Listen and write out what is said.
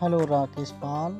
hello Rakesh Pal